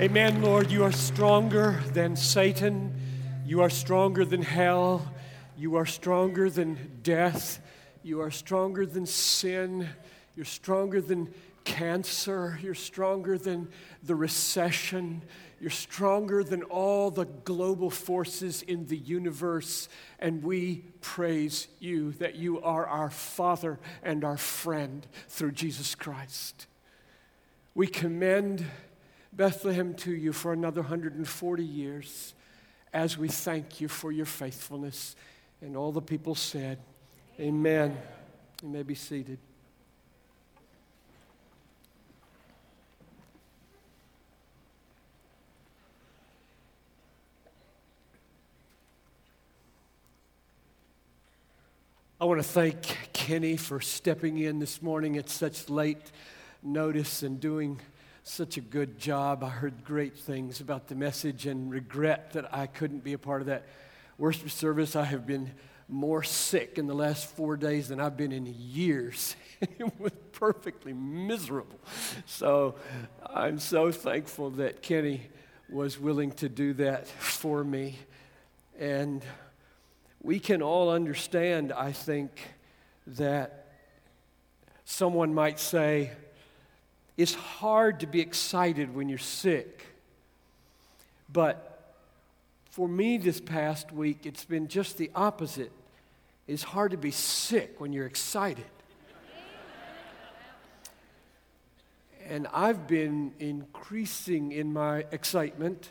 Amen, Lord. You are stronger than Satan. You are stronger than hell. You are stronger than death. You are stronger than sin. You're stronger than cancer. You're stronger than the recession. You're stronger than all the global forces in the universe. And we praise you that you are our Father and our friend through Jesus Christ. We commend Bethlehem to you for another 140 years as we thank you for your faithfulness. And all the people said, Amen. You may be seated. I want to thank Kenny for stepping in this morning at such late notice and doing such a good job. I heard great things about the message and regret that I couldn't be a part of that worship service. I have been more sick in the last four days than I've been in years. it was perfectly miserable. So I'm so thankful that Kenny was willing to do that for me. And we can all understand, I think, that someone might say, it's hard to be excited when you're sick. But for me this past week, it's been just the opposite. It's hard to be sick when you're excited. And I've been increasing in my excitement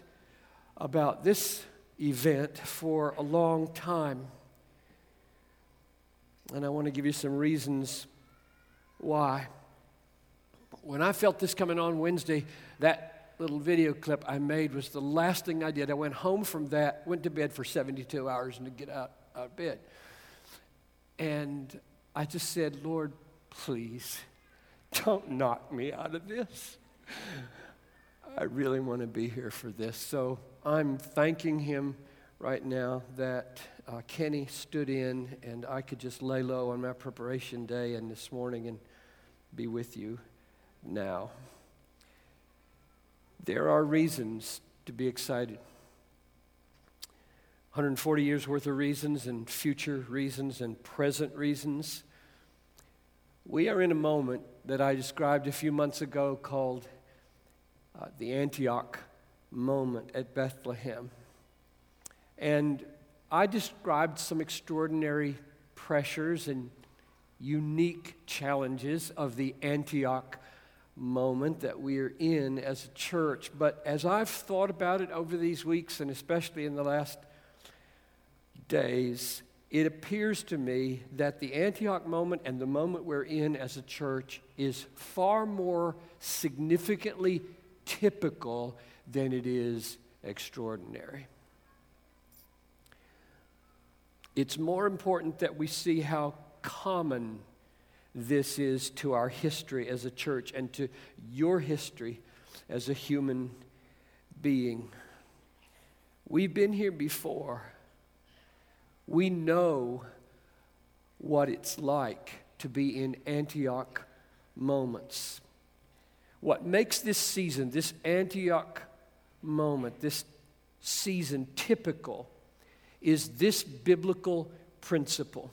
about this event for a long time. And I want to give you some reasons why. When I felt this coming on Wednesday, that little video clip I made was the last thing I did. I went home from that, went to bed for 72 hours and to get out, out of bed. And I just said, Lord, please don't knock me out of this. I really want to be here for this. So I'm thanking him right now that uh, Kenny stood in and I could just lay low on my preparation day and this morning and be with you now. There are reasons to be excited. 140 years worth of reasons and future reasons and present reasons. We are in a moment that I described a few months ago called uh, the Antioch moment at Bethlehem. And I described some extraordinary pressures and unique challenges of the Antioch moment that we are in as a church. But as I've thought about it over these weeks, and especially in the last days, it appears to me that the Antioch moment and the moment we're in as a church is far more significantly typical than it is extraordinary. It's more important that we see how common this is to our history as a church and to your history as a human being. We've been here before. We know what it's like to be in Antioch moments. What makes this season, this Antioch moment, this season typical is this biblical principle.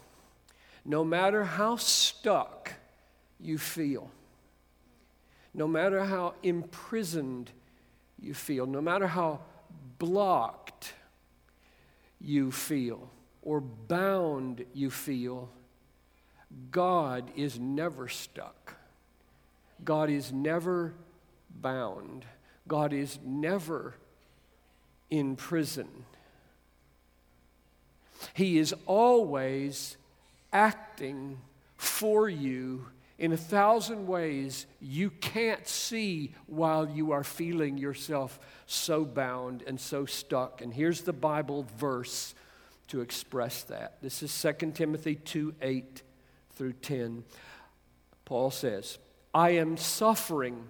No matter how stuck you feel, no matter how imprisoned you feel, no matter how blocked you feel or bound you feel, God is never stuck. God is never bound. God is never in prison. He is always acting for you in a thousand ways you can't see while you are feeling yourself so bound and so stuck. And here's the Bible verse to express that. This is 2 Timothy 2 8 through 10. Paul says, I am suffering,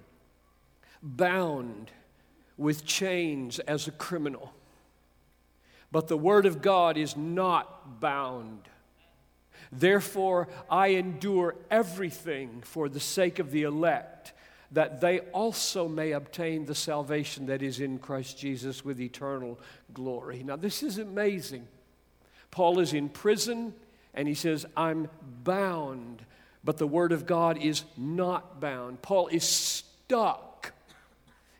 bound with chains as a criminal. But the Word of God is not bound. Therefore, I endure everything for the sake of the elect, that they also may obtain the salvation that is in Christ Jesus with eternal glory. Now, this is amazing. Paul is in prison and he says, I'm bound, but the Word of God is not bound. Paul is stuck.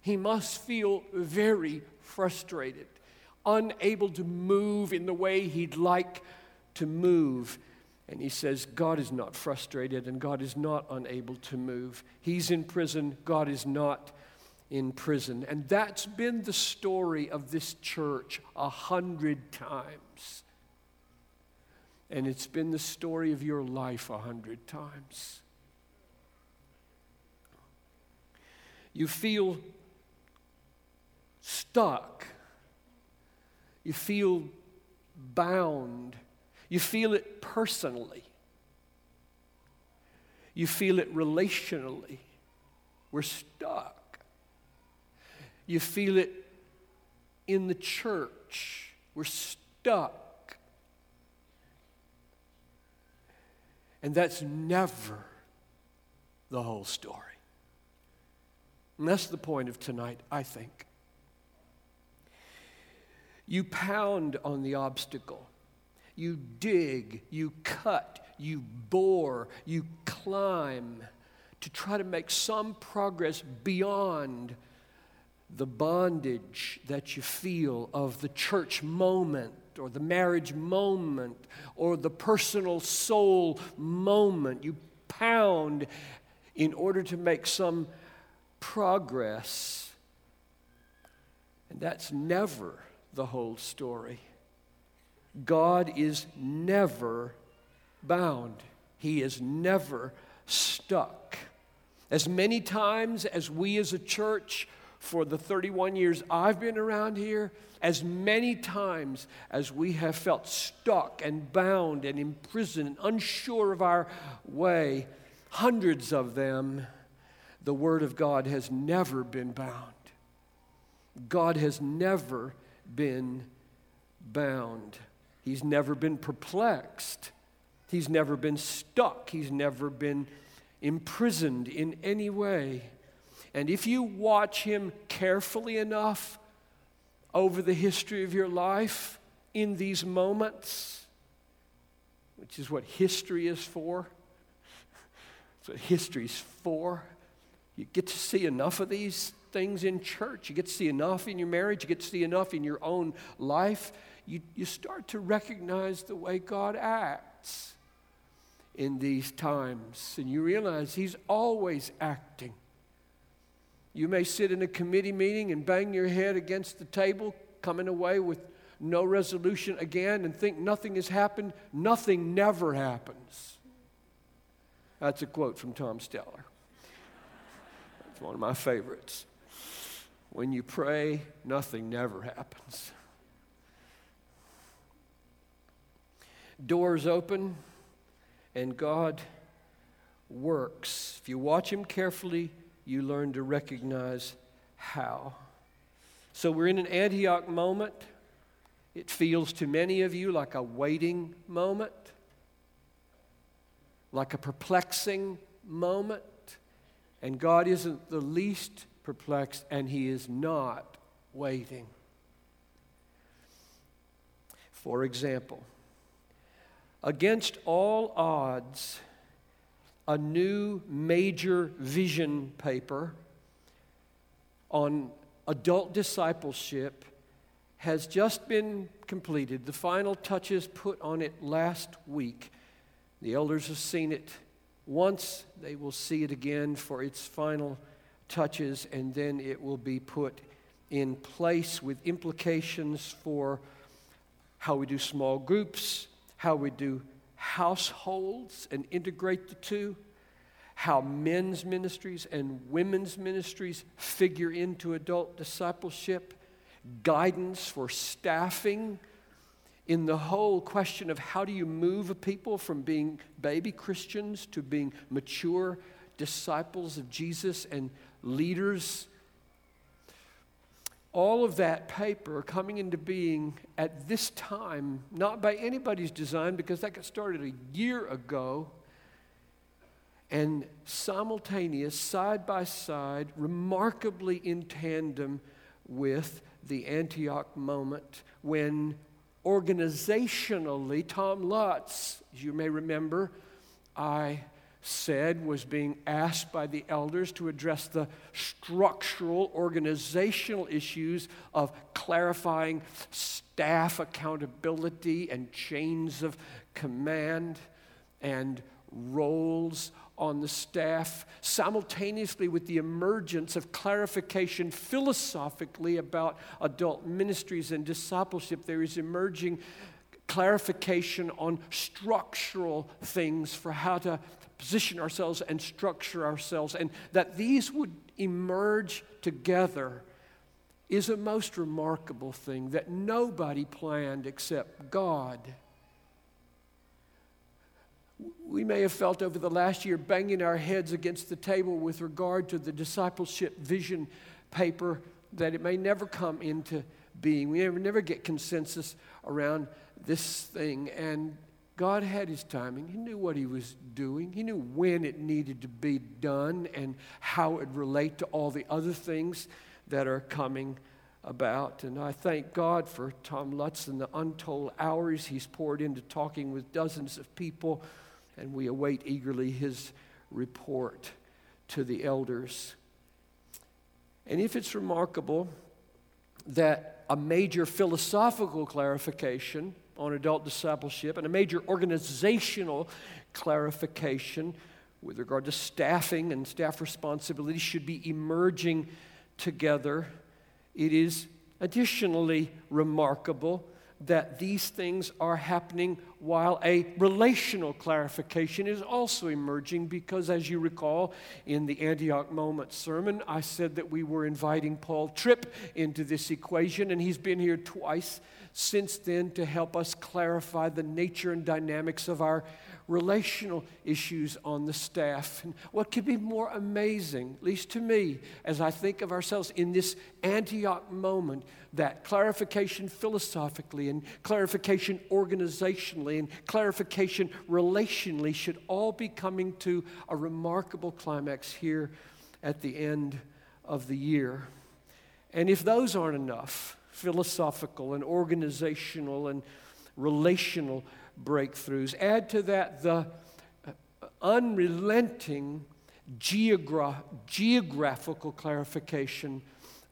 He must feel very frustrated, unable to move in the way he'd like to move. And he says, God is not frustrated and God is not unable to move. He's in prison, God is not in prison. And that's been the story of this church a hundred times. And it's been the story of your life a hundred times. You feel stuck. You feel bound. You feel it personally. You feel it relationally. We're stuck. You feel it in the church. We're stuck. And that's never the whole story. And that's the point of tonight, I think. You pound on the obstacle. You dig, you cut, you bore, you climb to try to make some progress beyond the bondage that you feel of the church moment or the marriage moment or the personal soul moment. You pound in order to make some progress. And that's never the whole story. God is never bound, He is never stuck. As many times as we as a church, for the 31 years I've been around here, as many times as we have felt stuck and bound and imprisoned and unsure of our way, hundreds of them, the Word of God has never been bound. God has never been bound. He's never been perplexed. He's never been stuck. He's never been imprisoned in any way. And if you watch him carefully enough over the history of your life in these moments, which is what history is for, that's what history's for. You get to see enough of these things in church. You get to see enough in your marriage. You get to see enough in your own life. You, you start to recognize the way God acts in these times. And you realize He's always acting. You may sit in a committee meeting and bang your head against the table, coming away with no resolution again, and think nothing has happened. Nothing never happens. That's a quote from Tom Steller. It's one of my favorites. When you pray, nothing never happens. Doors open, and God works. If you watch Him carefully, you learn to recognize how. So we're in an Antioch moment. It feels to many of you like a waiting moment, like a perplexing moment. And God isn't the least perplexed, and he is not waiting. For example, against all odds, a new major vision paper on adult discipleship has just been completed. The final touches put on it last week. The elders have seen it once, they will see it again for its final touches, and then it will be put in place with implications for how we do small groups, how we do households and integrate the two, how men's ministries and women's ministries figure into adult discipleship, guidance for staffing in the whole question of how do you move people from being baby Christians to being mature disciples of Jesus and leaders. All of that paper coming into being at this time, not by anybody's design, because that got started a year ago. and simultaneous, side by side, remarkably in tandem with the Antioch moment when organizationally, Tom Lutz, as you may remember, I said was being asked by the elders to address the structural organizational issues of clarifying staff accountability and chains of command and roles on the staff, simultaneously with the emergence of clarification philosophically about adult ministries and discipleship, there is emerging clarification on structural things for how to position ourselves and structure ourselves, and that these would emerge together is a most remarkable thing that nobody planned except God. We may have felt over the last year banging our heads against the table with regard to the discipleship vision paper that it may never come into being. We never, never get consensus around this thing. And God had his timing. He knew what he was doing. He knew when it needed to be done and how it relate to all the other things that are coming about. And I thank God for Tom Lutz and the untold hours he's poured into talking with dozens of people. And we await eagerly his report to the elders. And if it's remarkable that a major philosophical clarification on adult discipleship and a major organizational clarification with regard to staffing and staff responsibilities should be emerging together. It is additionally remarkable that these things are happening while a relational clarification is also emerging because, as you recall, in the Antioch Moment sermon, I said that we were inviting Paul Tripp into this equation, and he's been here twice since then to help us clarify the nature and dynamics of our relational issues on the staff. And what could be more amazing, at least to me, as I think of ourselves in this Antioch moment, that clarification philosophically and clarification organizationally and clarification relationally should all be coming to a remarkable climax here at the end of the year. And if those aren't enough, philosophical and organizational and relational breakthroughs. Add to that the uh, unrelenting geogra- geographical clarification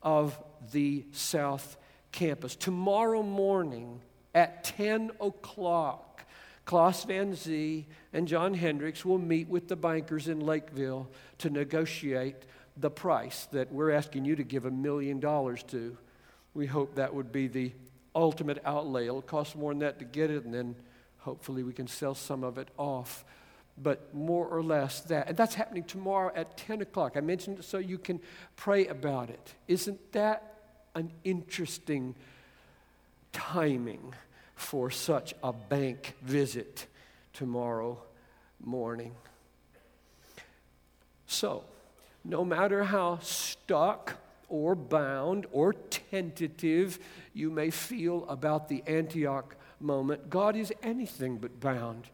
of the South Campus. Tomorrow morning at 10 o'clock, Klaus Van Zee and John Hendricks will meet with the bankers in Lakeville to negotiate the price that we're asking you to give a million dollars to we hope that would be the ultimate outlay. It'll cost more than that to get it, and then hopefully we can sell some of it off. But more or less that. And that's happening tomorrow at 10 o'clock. I mentioned it so you can pray about it. Isn't that an interesting timing for such a bank visit tomorrow morning? So, no matter how stuck or bound or tentative you may feel about the Antioch moment, God is anything but bound.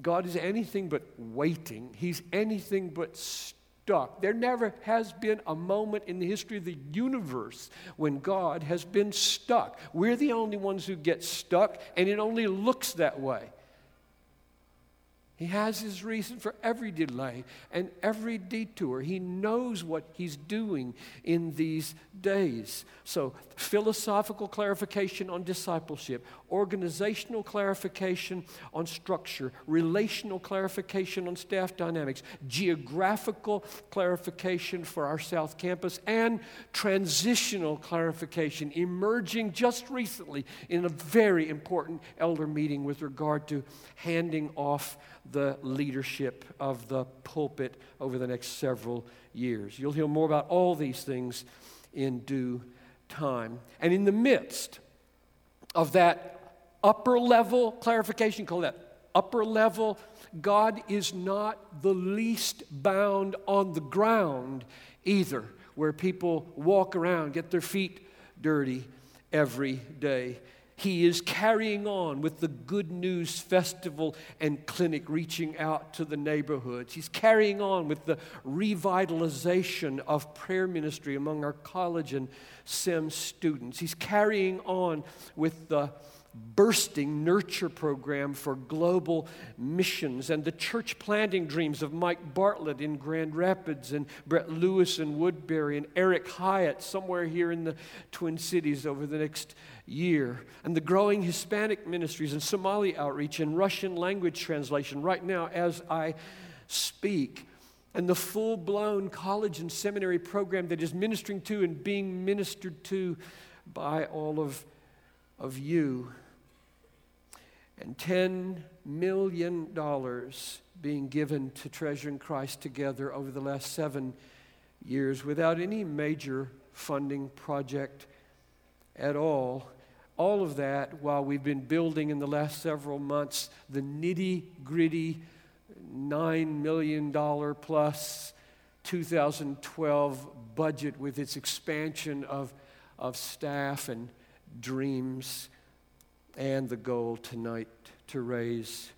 God is anything but waiting. He's anything but stuck. There never has been a moment in the history of the universe when God has been stuck. We're the only ones who get stuck, and it only looks that way. He has his reason for every delay and every detour. He knows what he's doing in these days. So, philosophical clarification on discipleship, organizational clarification on structure, relational clarification on staff dynamics, geographical clarification for our South Campus, and transitional clarification emerging just recently in a very important elder meeting with regard to handing off the leadership of the pulpit over the next several years. You'll hear more about all these things in due time. And in the midst of that upper level clarification, call that upper level, God is not the least bound on the ground either, where people walk around, get their feet dirty every day. He is carrying on with the Good News Festival and Clinic, reaching out to the neighborhoods. He's carrying on with the revitalization of prayer ministry among our college and SEM students. He's carrying on with the bursting nurture program for global missions and the church planting dreams of Mike Bartlett in Grand Rapids and Brett Lewis in Woodbury and Eric Hyatt somewhere here in the Twin Cities over the next year and the growing Hispanic ministries and Somali outreach and Russian language translation right now as I speak and the full blown college and seminary program that is ministering to and being ministered to by all of, of you. And $10 million being given to Treasuring Christ together over the last seven years without any major funding project at all. All of that while we've been building in the last several months the nitty gritty $9 million plus 2012 budget with its expansion of, of staff and dreams and the goal tonight to raise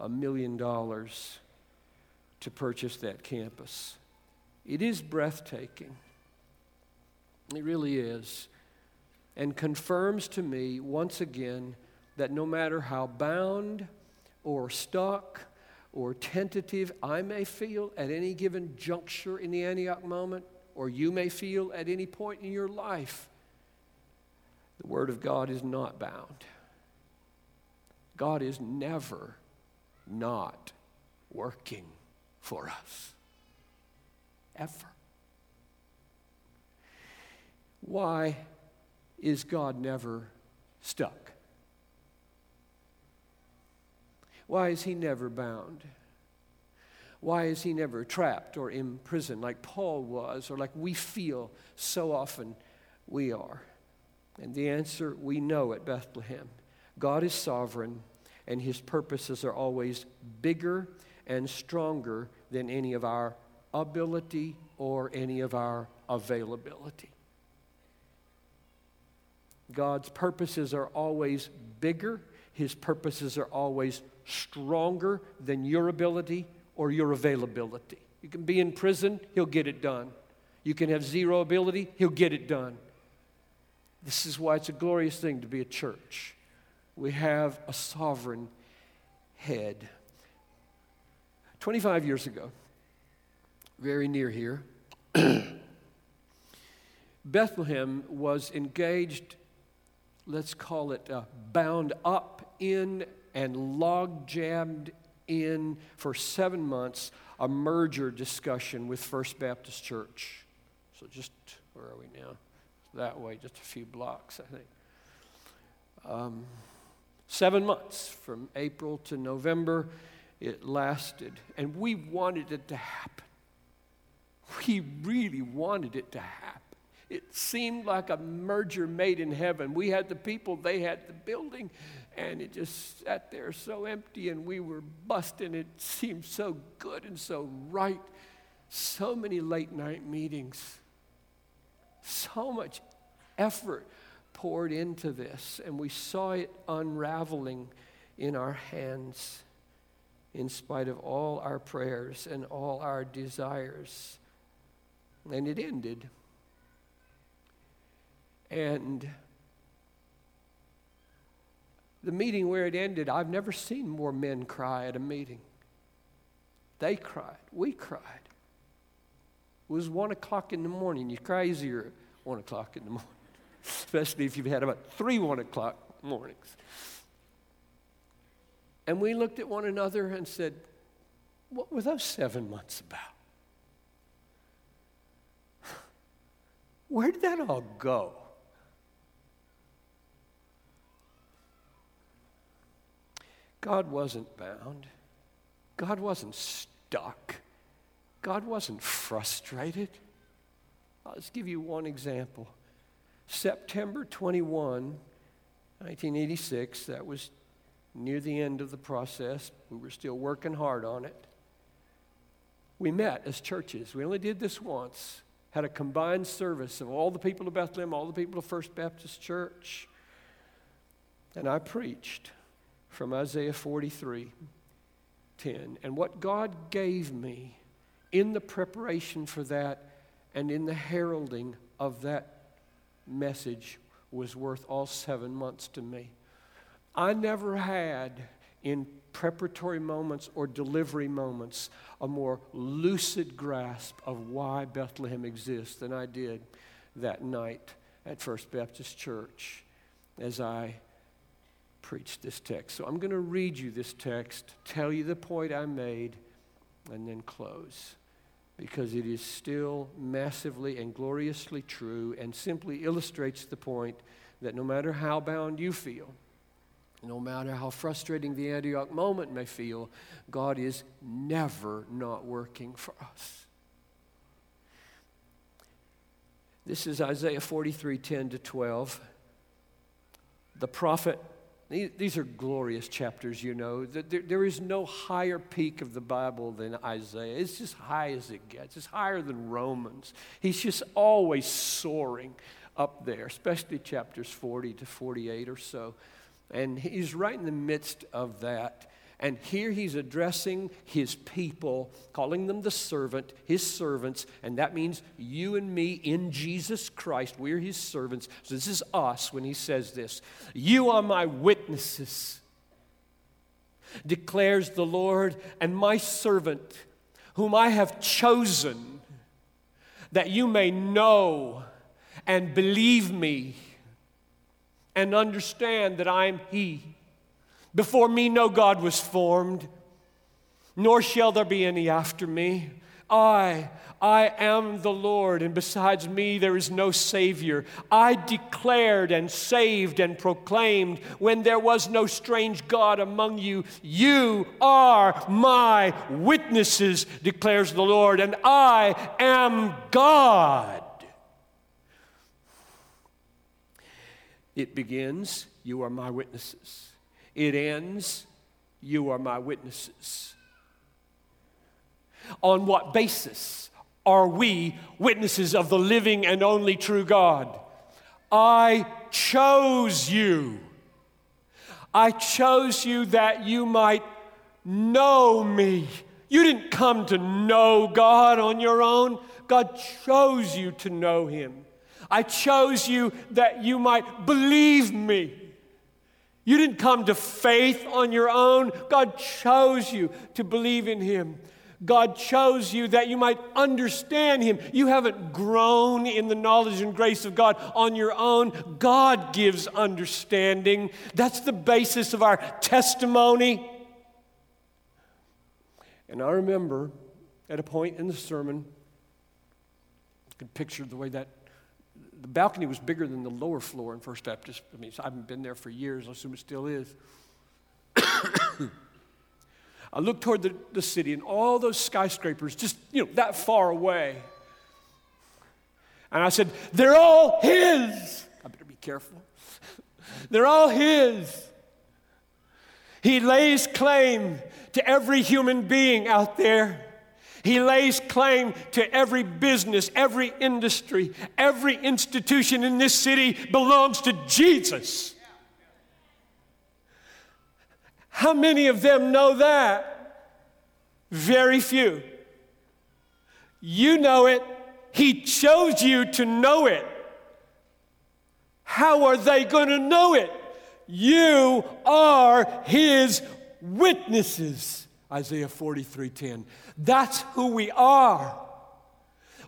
a million dollars to purchase that campus. It is breathtaking. It really is. And confirms to me once again that no matter how bound or stuck or tentative I may feel at any given juncture in the Antioch moment, or you may feel at any point in your life, the Word of God is not bound. God is never not working for us. Ever. Why is God never stuck? Why is he never bound? Why is he never trapped or imprisoned like Paul was or like we feel so often we are? And the answer we know at Bethlehem God is sovereign, and his purposes are always bigger and stronger than any of our ability or any of our availability. God's purposes are always bigger, his purposes are always stronger than your ability or your availability. You can be in prison, he'll get it done. You can have zero ability, he'll get it done. This is why it's a glorious thing to be a church we have a sovereign head. 25 years ago, very near here, Bethlehem was engaged, let's call it uh, bound up in and log jammed in for seven months a merger discussion with First Baptist Church. So, just where are we now? That way, just a few blocks, I think. Um, Seven months from April to November, it lasted. And we wanted it to happen. We really wanted it to happen. It seemed like a merger made in heaven. We had the people, they had the building, and it just sat there so empty, and we were busting. It seemed so good and so right. So many late night meetings, so much effort poured into this, and we saw it unraveling in our hands in spite of all our prayers and all our desires. And it ended. And the meeting where it ended, I've never seen more men cry at a meeting. They cried. We cried. It was one o'clock in the morning. You cry easier at one o'clock in the morning especially if you've had about three one o'clock mornings. And we looked at one another and said, What were those seven months about? Where did that all go? God wasn't bound. God wasn't stuck. God wasn't frustrated. I'll just give you one example. September 21, 1986, that was near the end of the process. We were still working hard on it. We met as churches. We only did this once. Had a combined service of all the people of Bethlehem, all the people of First Baptist Church. And I preached from Isaiah 43 10. And what God gave me in the preparation for that and in the heralding of that message was worth all seven months to me. I never had in preparatory moments or delivery moments a more lucid grasp of why Bethlehem exists than I did that night at First Baptist Church as I preached this text. So I'm going to read you this text, tell you the point I made, and then close because it is still massively and gloriously true and simply illustrates the point that no matter how bound you feel, no matter how frustrating the Antioch moment may feel, God is never not working for us. This is Isaiah 43 10 to 12. The prophet these are glorious chapters, you know. There is no higher peak of the Bible than Isaiah. It's just high as it gets. It's higher than Romans. He's just always soaring up there, especially chapters 40 to 48 or so. And he's right in the midst of that. And here he's addressing his people, calling them the servant, his servants, and that means you and me in Jesus Christ. We're his servants. So this is us when he says this You are my witnesses, declares the Lord, and my servant, whom I have chosen, that you may know and believe me and understand that I am he. Before me, no God was formed, nor shall there be any after me. I, I am the Lord, and besides me there is no Savior. I declared and saved and proclaimed when there was no strange God among you. You are my witnesses, declares the Lord, and I am God. It begins, You are my witnesses. It ends, You are my witnesses. On what basis are we witnesses of the living and only true God? I chose you. I chose you that you might know me. You didn't come to know God on your own, God chose you to know Him. I chose you that you might believe me. You didn't come to faith on your own. God chose you to believe in Him. God chose you that you might understand Him. You haven't grown in the knowledge and grace of God on your own. God gives understanding. That's the basis of our testimony. And I remember at a point in the sermon, I could picture the way that the balcony was bigger than the lower floor in First Baptist. I mean, I haven't been there for years. I assume it still is. I looked toward the, the city and all those skyscrapers just, you know, that far away. And I said, They're all His. I better be careful. They're all His. He lays claim to every human being out there. He lays claim to every business, every industry, every institution in this city belongs to Jesus. How many of them know that? Very few. You know it. He chose you to know it. How are they going to know it? You are His witnesses. Isaiah 43:10. That's who we are.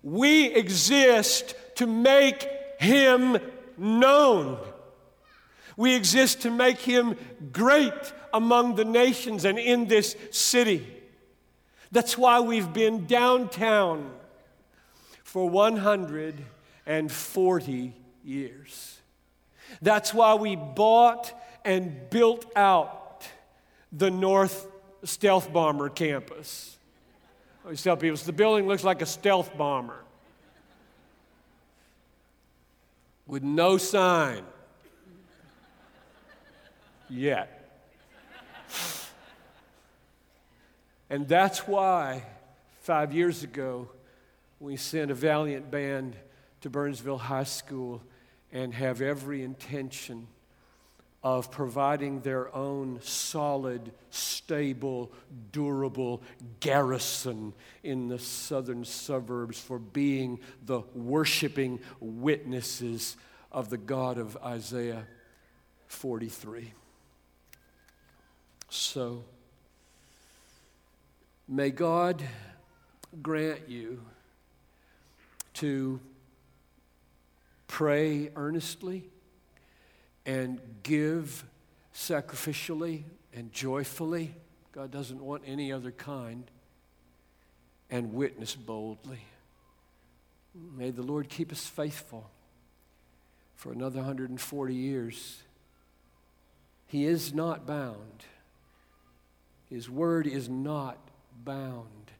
We exist to make him known. We exist to make him great among the nations and in this city. That's why we've been downtown for 140 years. That's why we bought and built out the North stealth bomber campus. I always tell people the building looks like a stealth bomber with no sign yet. And that's why five years ago we sent a valiant band to Burnsville High School and have every intention of providing their own solid, stable, durable garrison in the southern suburbs for being the worshiping witnesses of the God of Isaiah 43. So, may God grant you to pray earnestly and give sacrificially and joyfully. God doesn't want any other kind. And witness boldly. May the Lord keep us faithful for another 140 years. He is not bound. His word is not bound.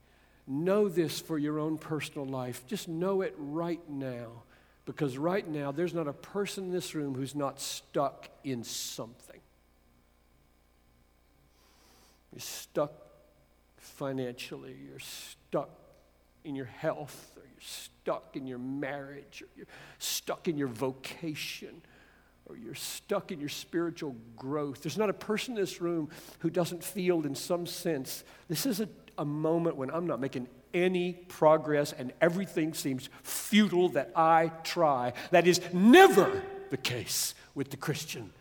Know this for your own personal life. Just know it right now. Because right now, there's not a person in this room who's not stuck in something. You're stuck financially, you're stuck in your health, or you're stuck in your marriage, or you're stuck in your vocation, or you're stuck in your spiritual growth. There's not a person in this room who doesn't feel, in some sense, this is a, a moment when I'm not making any progress and everything seems futile that I try. That is never the case with the Christian.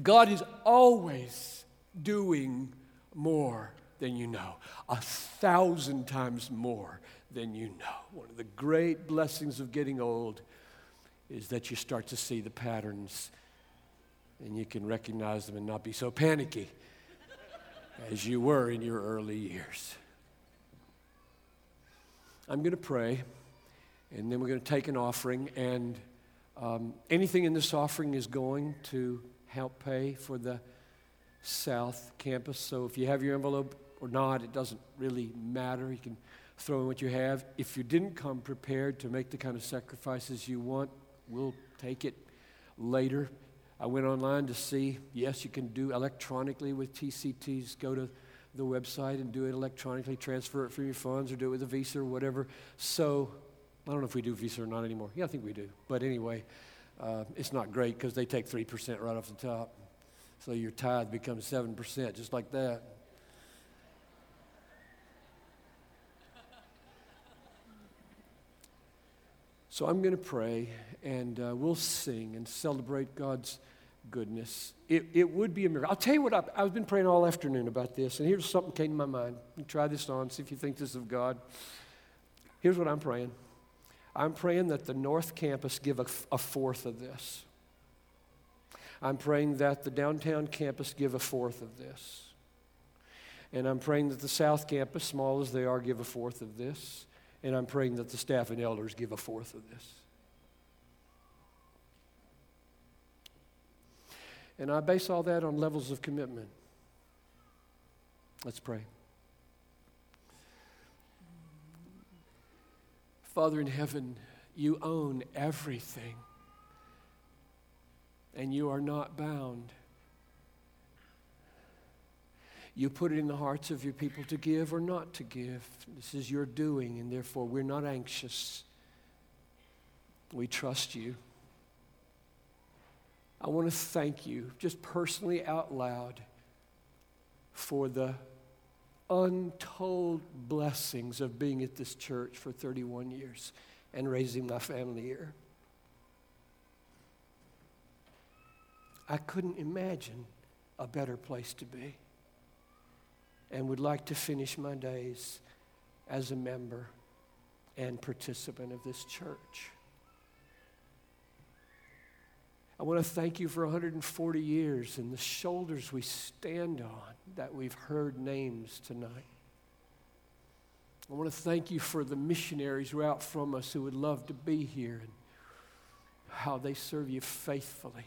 God is always doing more than you know, a thousand times more than you know. One of the great blessings of getting old is that you start to see the patterns and you can recognize them and not be so panicky as you were in your early years. I'm going to pray, and then we're going to take an offering, and um, anything in this offering is going to help pay for the South Campus. So if you have your envelope or not, it doesn't really matter. You can throw in what you have. If you didn't come prepared to make the kind of sacrifices you want, we'll take it later. I went online to see, yes, you can do electronically with TCTs. Go to the website and do it electronically, transfer it from your funds or do it with a Visa or whatever. So I don't know if we do Visa or not anymore. Yeah, I think we do. But anyway, uh, it's not great because they take 3% right off the top. So your tithe becomes 7%, just like that. So I'm going to pray and uh, we'll sing and celebrate God's goodness. It, it would be a miracle. I'll tell you what, I, I've been praying all afternoon about this, and here's something came to my mind. You try this on, see if you think this is of God. Here's what I'm praying I'm praying that the North Campus give a, a fourth of this. I'm praying that the downtown campus give a fourth of this. And I'm praying that the South Campus, small as they are, give a fourth of this. And I'm praying that the staff and elders give a fourth of this. And I base all that on levels of commitment. Let's pray. Father in heaven, you own everything, and you are not bound. You put it in the hearts of your people to give or not to give. This is your doing, and therefore we're not anxious. We trust you. I want to thank you, just personally out loud, for the untold blessings of being at this church for 31 years and raising my family here. I couldn't imagine a better place to be and would like to finish my days as a member and participant of this church. I want to thank you for 140 years and the shoulders we stand on that we've heard names tonight. I want to thank you for the missionaries who are out from us who would love to be here and how they serve you faithfully.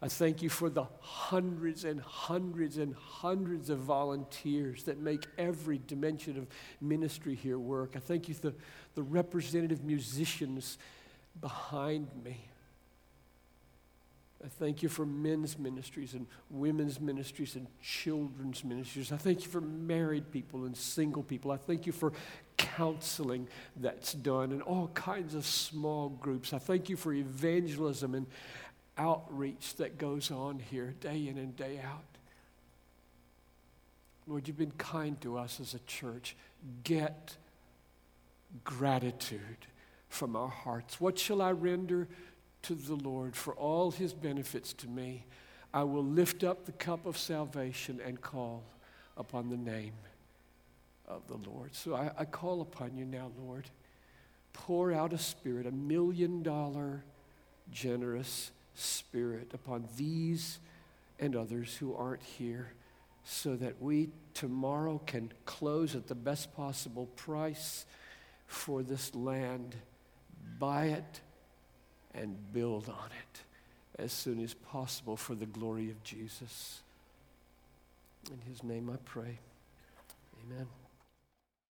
I thank you for the hundreds and hundreds and hundreds of volunteers that make every dimension of ministry here work. I thank you for the, the representative musicians behind me. I thank you for men's ministries and women's ministries and children's ministries. I thank you for married people and single people. I thank you for counseling that's done and all kinds of small groups. I thank you for evangelism and outreach that goes on here day in and day out. Lord, you've been kind to us as a church. Get gratitude from our hearts. What shall I render to the Lord for all his benefits to me? I will lift up the cup of salvation and call upon the name of the Lord. So I, I call upon you now, Lord. Pour out a spirit, a million dollar generous spirit upon these and others who aren't here so that we tomorrow can close at the best possible price for this land, buy it, and build on it as soon as possible for the glory of Jesus. In his name I pray. Amen.